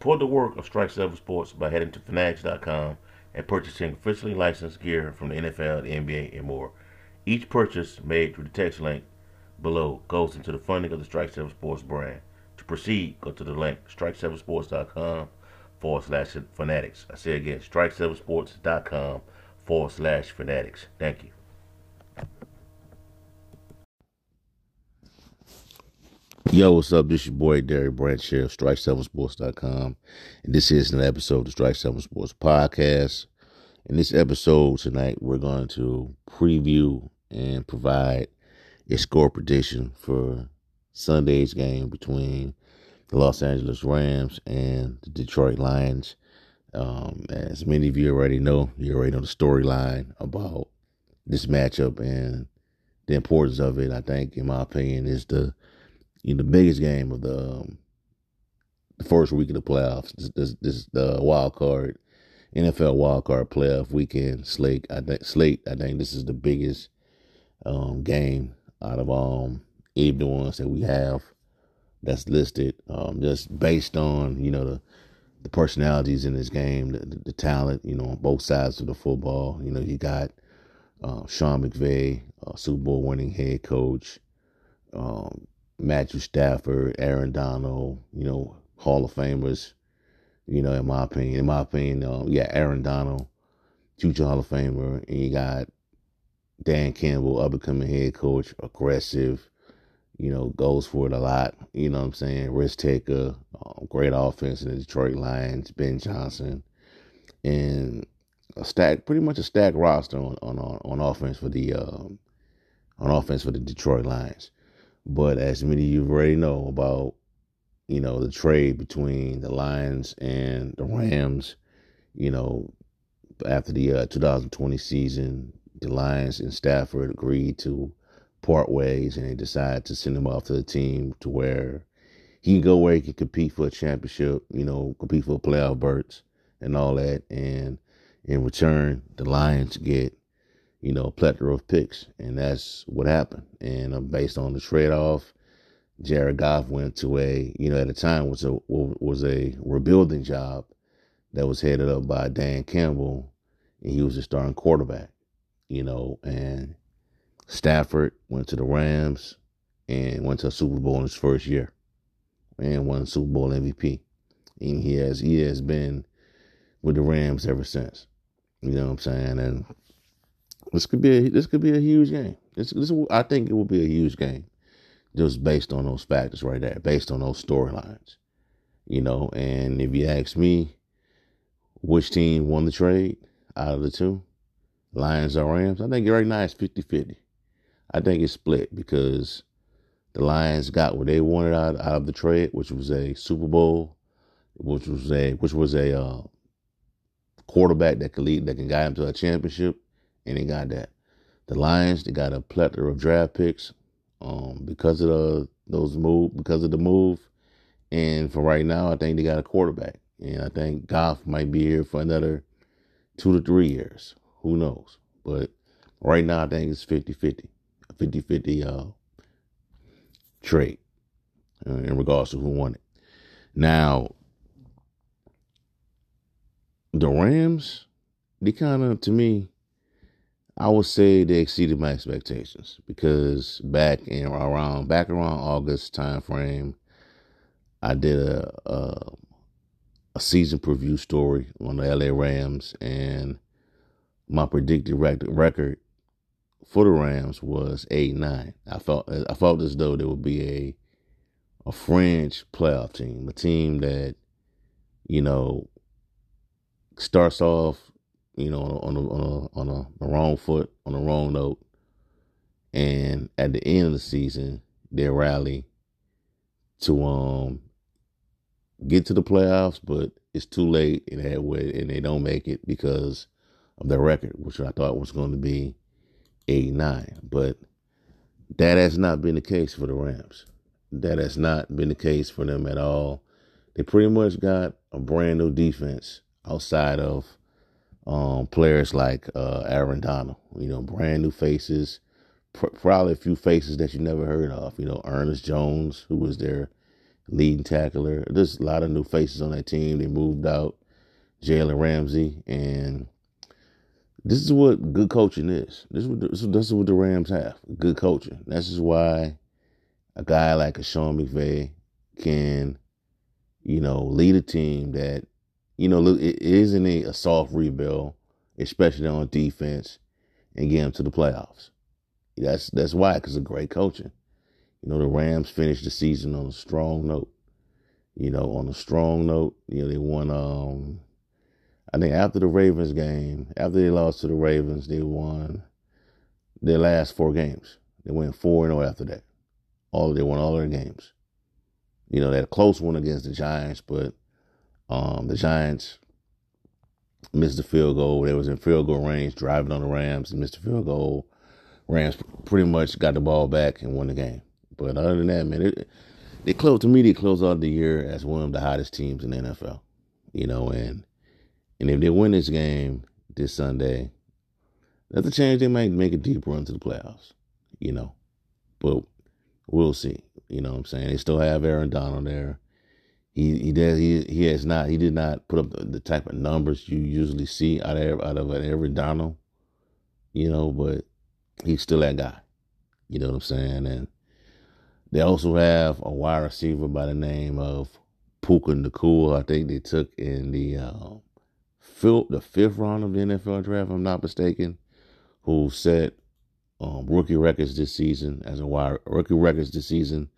Support the work of Strike Seven Sports by heading to Fanatics.com and purchasing officially licensed gear from the NFL, the NBA, and more. Each purchase made through the text link below goes into the funding of the Strike 7 Sports brand. To proceed, go to the link strike7sports.com forward slash fanatics. I say again, strike7sports.com forward slash fanatics. Thank you. Yo, what's up? This is your boy Derek Branch here of Strike7Sports.com. And this is an episode of the Strike 7 Sports Podcast. In this episode tonight, we're going to preview and provide a score prediction for Sunday's game between the Los Angeles Rams and the Detroit Lions. Um, as many of you already know, you already know the storyline about this matchup and the importance of it. I think, in my opinion, is the you know, the biggest game of the um, the first week of the playoffs. This, this, this the wild card NFL wild card playoff weekend slate. I think slate. I think this is the biggest um, game out of um any of the ones that we have that's listed. Um, just based on you know the the personalities in this game, the, the, the talent, you know, on both sides of the football. You know, you got uh, Sean McVay, uh, Super Bowl winning head coach, um, Matthew Stafford, Aaron Donald, you know, Hall of Famers. You know, in my opinion, in my opinion, uh, yeah, Aaron Donald, future Hall of Famer, and you got Dan Campbell, up and coming head coach, aggressive, you know, goes for it a lot. You know what I'm saying? Risk taker, um, great offense in the Detroit Lions, Ben Johnson, and a stack, pretty much a stack roster on on on offense for the um, on offense for the Detroit Lions. But as many of you already know about, you know, the trade between the Lions and the Rams, you know, after the uh, 2020 season, the Lions and Stafford agreed to part ways and they decided to send him off to the team to where he can go where he can compete for a championship, you know, compete for playoff berths and all that. And in return, the Lions get, you know, a plethora of picks. And that's what happened. And uh, based on the trade off, Jared Goff went to a, you know, at the time was a was a rebuilding job that was headed up by Dan Campbell, and he was the starting quarterback you know, and Stafford went to the Rams and went to a Super Bowl in his first year and won Super Bowl MVP. And he has he has been with the Rams ever since. You know what I'm saying? And this could be a, this could be a huge game. This, this I think it will be a huge game, just based on those factors right there, based on those storylines. You know, and if you ask me, which team won the trade out of the two, Lions or Rams. I think right now it's 50 50. I think it's split because the Lions got what they wanted out, out of the trade, which was a Super Bowl, which was a which was a uh, quarterback that could lead that can guide them to a championship, and they got that. The Lions they got a plethora of draft picks um, because of the, those move because of the move, and for right now I think they got a quarterback, and I think Goff might be here for another two to three years. Who knows? But right now, I think it's 50 50, 50 50 uh, trade uh, in regards to who won it. Now, the Rams, they kind of, to me, I would say they exceeded my expectations because back in around back around August time frame, I did a, a a season preview story on the LA Rams and my predicted record for the Rams was eight nine. I felt I felt as though there would be a a fringe playoff team, a team that you know starts off you know on a, on a, on a, the wrong foot on the wrong note, and at the end of the season they rally to um get to the playoffs, but it's too late and that way and they don't make it because of their record, which I thought was going to be 89. But that has not been the case for the Rams. That has not been the case for them at all. They pretty much got a brand new defense outside of um, players like uh, Aaron Donald. You know, brand new faces, pr- probably a few faces that you never heard of. You know, Ernest Jones, who was their leading tackler. There's a lot of new faces on that team. They moved out Jalen Ramsey, and this is what good coaching is. This is what, this is what the Rams have good coaching. This is why a guy like a Sean McVay can, you know, lead a team that, you know, it isn't a, soft rebuild, especially on defense, and get them to the playoffs. That's that's why, because of great coaching. You know, the Rams finished the season on a strong note. You know, on a strong note, you know, they won um I think after the Ravens game, after they lost to the Ravens, they won their last four games. They went four and zero oh after that. All they won all their games. You know, a close one against the Giants, but um, the Giants missed the field goal. They was in field goal range, driving on the Rams, and missed the field goal. Rams pretty much got the ball back and won the game. But other than that, man, it, they closed to me. They closed out the year as one of the hottest teams in the NFL. You know, and and if they win this game this Sunday, that's a chance they might make a deep run to the playoffs, you know. But we'll see. You know what I'm saying? They still have Aaron Donald there. He he does he he has not he did not put up the, the type of numbers you usually see out of out of Aaron Donald, you know, but he's still that guy. You know what I'm saying? And they also have a wide receiver by the name of Puka Nacua. I think they took in the um, the fifth round of the NFL draft, I'm not mistaken, who set um, rookie records this season as a wide rookie records this season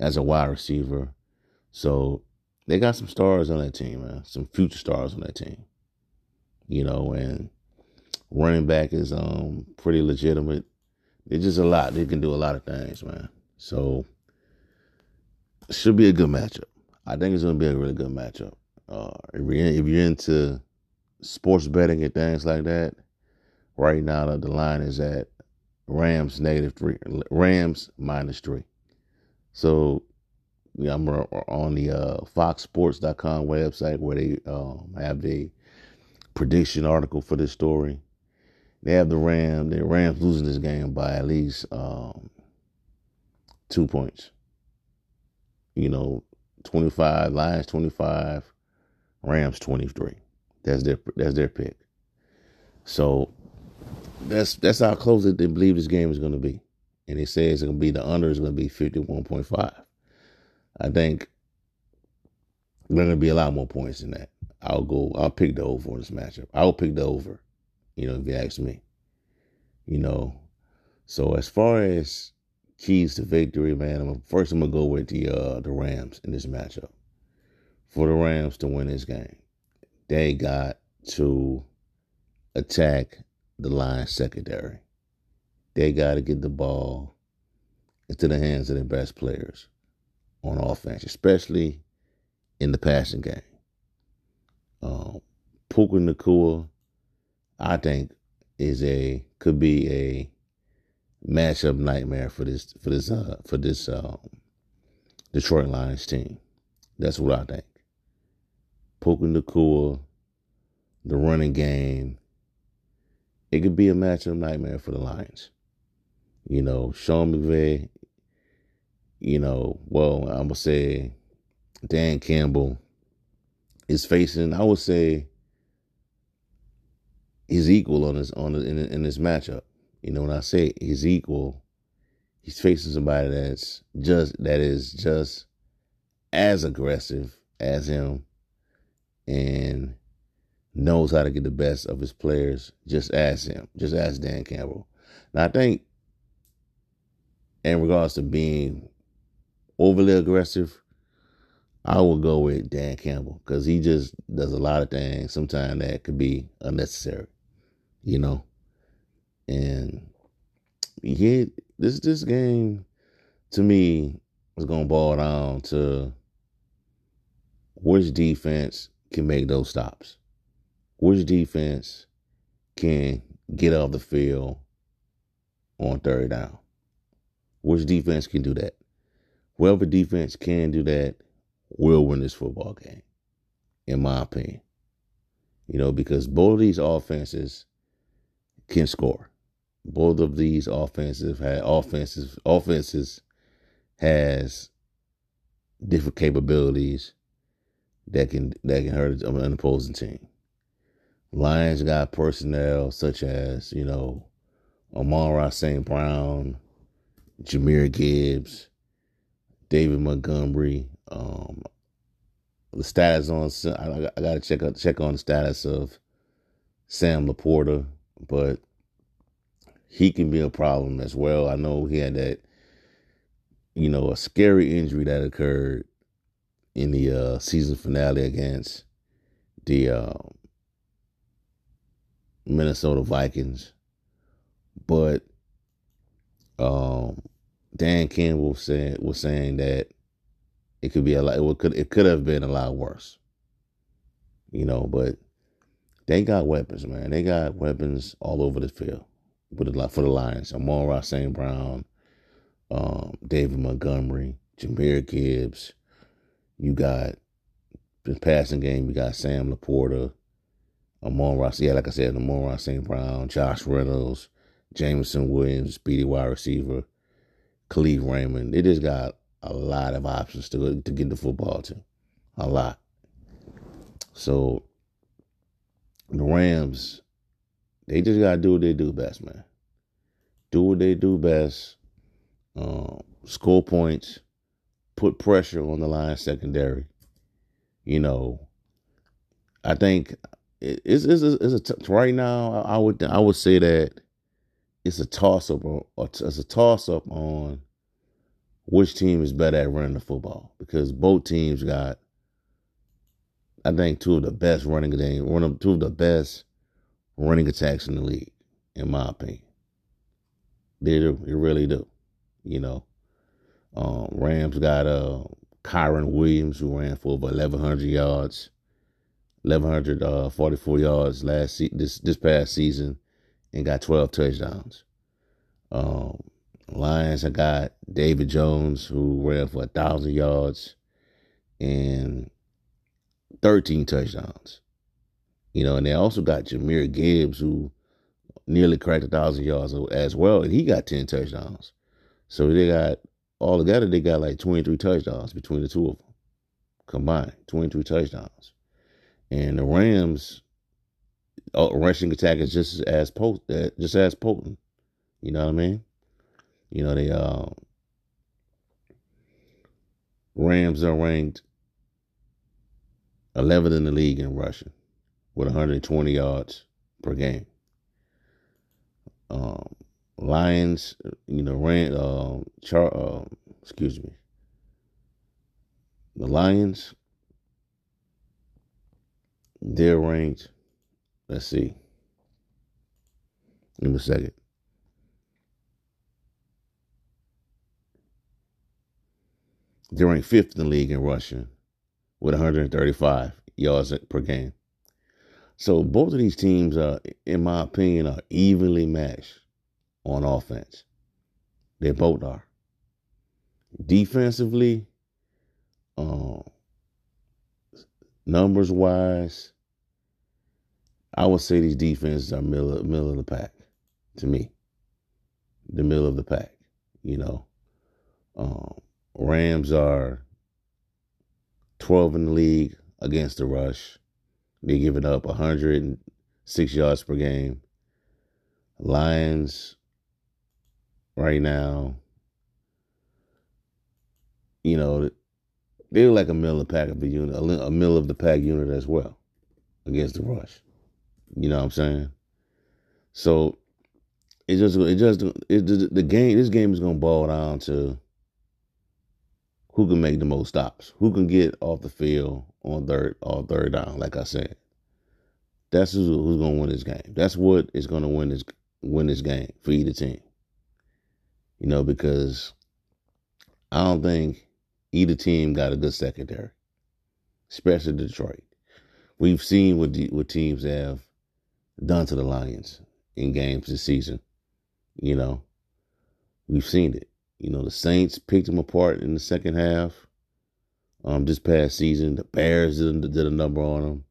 as a wide receiver. So they got some stars on that team, man. Some future stars on that team. You know, and running back is um pretty legitimate. It's just a lot. They can do a lot of things, man. So it should be a good matchup. I think it's gonna be a really good matchup. Uh, if you're into sports betting and things like that, right now the line is at Rams negative three, Rams minus three. So I'm on the uh, FoxSports.com website where they um, have the prediction article for this story. They have the Ram, the Rams losing this game by at least um, two points. You know, 25, Lions 25, Rams 23. That's their that's their pick. So that's that's how close they believe this game is going to be, and they say it's going to be the under is going to be fifty one point five. I think there's going to be a lot more points than that. I'll go. I'll pick the over in this matchup. I'll pick the over. You know, if you ask me. You know, so as far as keys to victory, man, I'm, first I'm gonna go with the uh, the Rams in this matchup. For the Rams to win this game, they got to attack the line secondary. They got to get the ball into the hands of their best players on offense, especially in the passing game. Um, Puka Nacua, I think, is a could be a matchup nightmare for this for this uh, for this um, Detroit Lions team. That's what I think. Puka Nacua, the running game. It could be a matchup nightmare for the Lions. You know, Sean McVay, you know, well, I'm to say Dan Campbell is facing, I would say, he's equal on his on in, in this matchup. You know, when I say he's equal, he's facing somebody that's just that is just as aggressive as him and knows how to get the best of his players, just ask him. Just ask Dan Campbell. Now, I think, in regards to being overly aggressive, I will go with Dan Campbell because he just does a lot of things sometimes that could be unnecessary, you know. And he this this game to me is gonna boil down to which defense can make those stops? Which defense can get off the field on third down? Which defense can do that? Whoever defense can do that will win this football game, in my opinion. You know, because both of these offenses can score. Both of these offensive had offenses offenses has different capabilities that can that can hurt an opposing team. Lions got personnel such as, you know, Amon-Ra St. Brown, Jahmyr Gibbs, David Montgomery. Um, the status on I, I got to check check on the status of Sam LaPorta, but he can be a problem as well. I know he had that, you know, a scary injury that occurred in the uh, season finale against the uh, Minnesota Vikings, but um, Dan Campbell said was saying that it could be a lot. It could it could have been a lot worse, you know. But they got weapons, man. They got weapons all over the field for the for the Lions. Amon-Ra St. Brown, um, David Montgomery, Jahmyr Gibbs. You got the passing game. You got Sam LaPorta. Amon Ross, yeah, like I said, Amon-Ra St. Brown, Josh Reynolds, Jameson Williams, speedy wide receiver, Kalif Raymond. They just got a lot of options to to get the football to. A lot. So the Rams, they just gotta do what they do best, man. Do what they do best. Um, score points, put pressure on the line secondary. You know, I think it's it's a, it's a right now. I would I would say that it's a toss up or it's a toss up on which team is better at running the football because both teams got I think two of the best running game, one of two of the best running attacks in the league, in my opinion. They do, they really do. You know, um, Rams got uh, Kyren Williams who ran for over eleven hundred yards. 1144 uh, yards last se- this this past season and got 12 touchdowns. Um, Lions, I got David Jones who ran for a thousand yards and 13 touchdowns. You know, and they also got Jahmyr Gibbs who nearly cracked a thousand yards as well, and he got 10 touchdowns. So they got all together, they got like 23 touchdowns between the two of them combined, 23 touchdowns. And the Rams uh, rushing attack is just as potent, just as potent. You know what I mean? You know they uh, Rams are ranked 11th in the league in rushing with 120 yards per game. Um, Lions, you know, ran uh, char, uh, excuse me. The Lions they're ranked, let's see. Give me a second. They're ranked fifth in the league in rushing with 135 yards per game. So both of these teams are, in my opinion, are evenly matched on offense. They both are. Defensively, um, numbers wise, I would say these defenses are middle middle of the pack to me. The middle of the pack, you know. Um, Rams are 12 in the league against the rush. They're giving up 106 yards per game. Lions right now, you know, they're like a middle of the pack of unit, a middle of the pack unit as well against the rush. You know what I'm saying? So it just it just it, the game this game is gonna boil down to who can make the most stops, who can get off the field on third or third down. Like I said, that's who's, who's gonna win this game. That's what is gonna win this win this game for either team. You know because I don't think either team got a good secondary, especially Detroit. We've seen what the, what teams have done to the Lions in games this season. You know, we've seen it. You know, the Saints picked them apart in the second half. Um, this past season, the Bears did, did a number on them.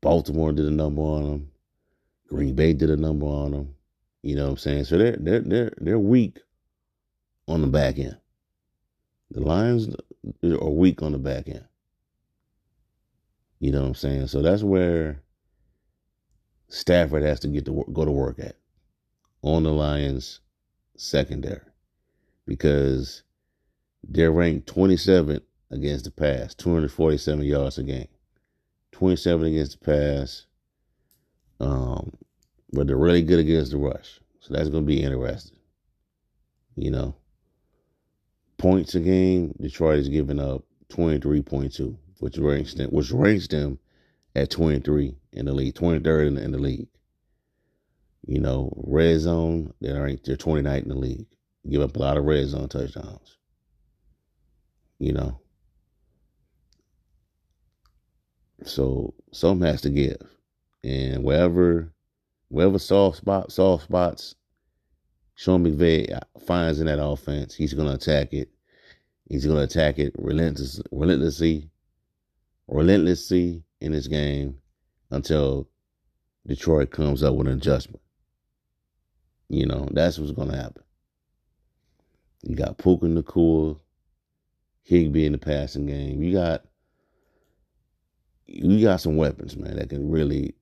Baltimore did a number on them. Green Bay did a number on them. You know what I'm saying? So they're they're they're they're weak on the back end. The Lions, are weak on the back end. You know what I'm saying? So that's where Stafford has to get to go to work at on the Lions secondary because they're ranked 27th against the pass, 247 yards a game. 27 against the pass. Um, but they're really good against the rush. So that's going to be interesting. You know, points a game, Detroit is giving up 23.2, which ranks them, which ranks them at 23 in the league, 23rd in the, in the league. You know, red zone, they're ranked, they're 29th in the league. Give up a lot of red zone touchdowns. You know. So something has to give. And wherever wherever soft spot soft spots Sean McVay finds in that offense, he's gonna attack it. He's gonna attack it relentless, relentlessly, relentlessly in this game until Detroit comes up with an adjustment. You know, that's what's gonna happen. You got Puka Nacua, Higbee in the passing game. You got you got some weapons, man, that can really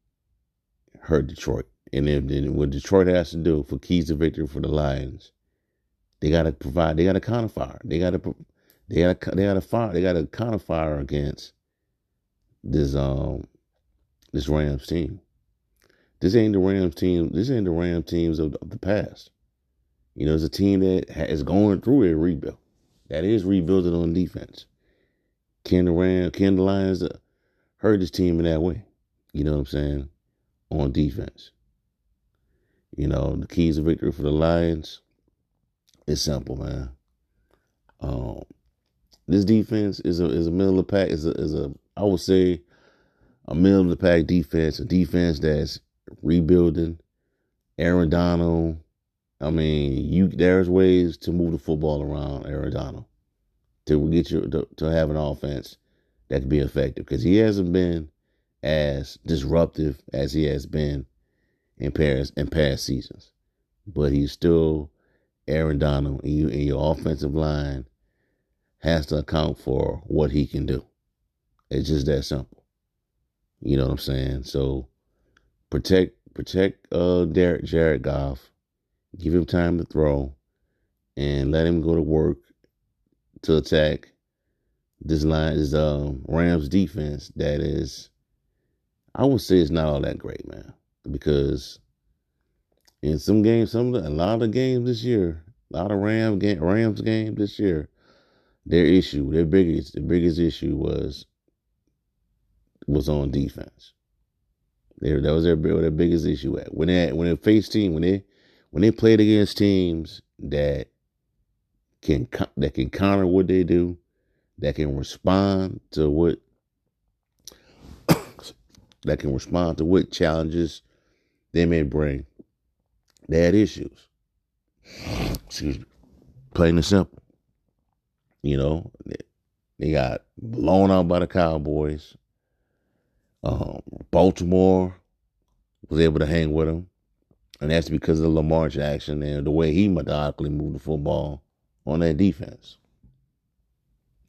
hurt Detroit. And then, then what Detroit has to do for keys to victory for the Lions, they got to provide. They got to counter fire. They got to. They got to. They got to fire. They got to counter fire against this um this Rams team. This ain't the Rams team. This ain't the Rams teams of, of the past. You know, it's a team that is going through a rebuild. That is rebuilding on defense. Can the Ram, can the Lions uh, hurt this team in that way? You know what I'm saying? On defense. You know, the keys to victory for the Lions is simple, man. Um, this defense is a is a middle of pack is a is a I would say a middle of the pack defense, a defense that's rebuilding. Aaron Donald, I mean, you there's ways to move the football around Aaron Donald to get you to, to have an offense that can be effective because he hasn't been as disruptive as he has been in past in past seasons, but he's still Aaron Donald, and, you, and your offensive line has to account for what he can do. It's just that simple. You know what I'm saying? So protect protect uh Derek Jared Goff, give him time to throw, and let him go to work to attack this line is um Rams defense that is I would say it's not all that great, man because in some games, some of the, a lot of games this year, a lot of Ram game, Rams games this year, their issue, their biggest, the biggest issue was was on defense. That was their their biggest issue at when they when they faced team when they when they played against teams that can that can counter what they do, that can respond to what that can respond to what challenges they may bring. They had issues. Excuse me. Plain and simple. You know, they got blown out by the Cowboys. Baltimore was able to hang with them. And that's because of Lamar Jackson and the way he methodically moved the football on that defense.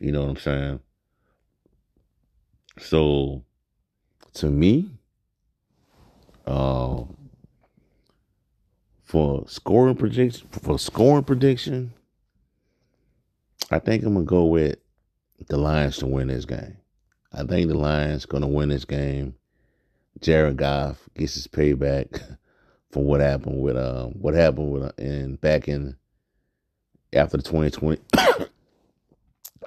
You know what I'm saying? So, to me, uh, for scoring prediction, for scoring prediction, I think I'm gonna go with the Lions to win this game. I think the Lions gonna win this game. Jared Goff gets his payback for what happened with um what happened with uh, in back in after the 2020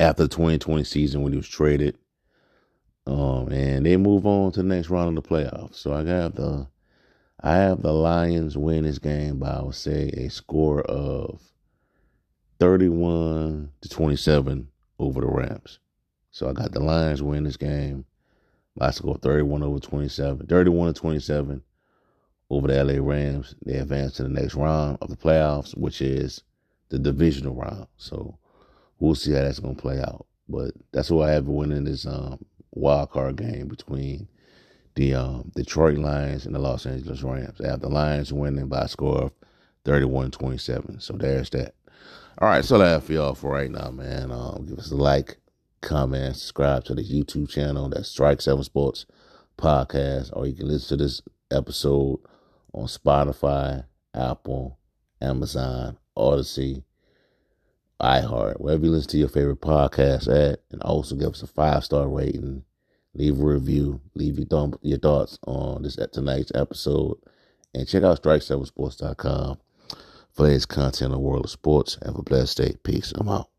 after the 2020 season when he was traded. Um, and they move on to the next round of the playoffs. So I got the I have the Lions win this game by I would say a score of 31 to 27 over the Rams. So I got the Lions win this game a score 31 over 27, 31 to 27 over the LA Rams. They advance to the next round of the playoffs, which is the divisional round. So we'll see how that's going to play out. But that's who I have winning this um, wild card game between the um, Detroit Lions and the Los Angeles Rams. I have the Lions winning by a score of 31-27. So there's that. All right, so that's for y'all for right now, man. Um, give us a like, comment, subscribe to the YouTube channel. That's Strike Seven Sports Podcast. Or you can listen to this episode on Spotify, Apple, Amazon, Audacy, iHeart, wherever you listen to your favorite podcast at. And also give us a five star rating. Leave a review. Leave your, th- your thoughts on this tonight's episode. And check out strike7sports.com for latest content in the world of sports. Have a blessed day. Peace. I'm out.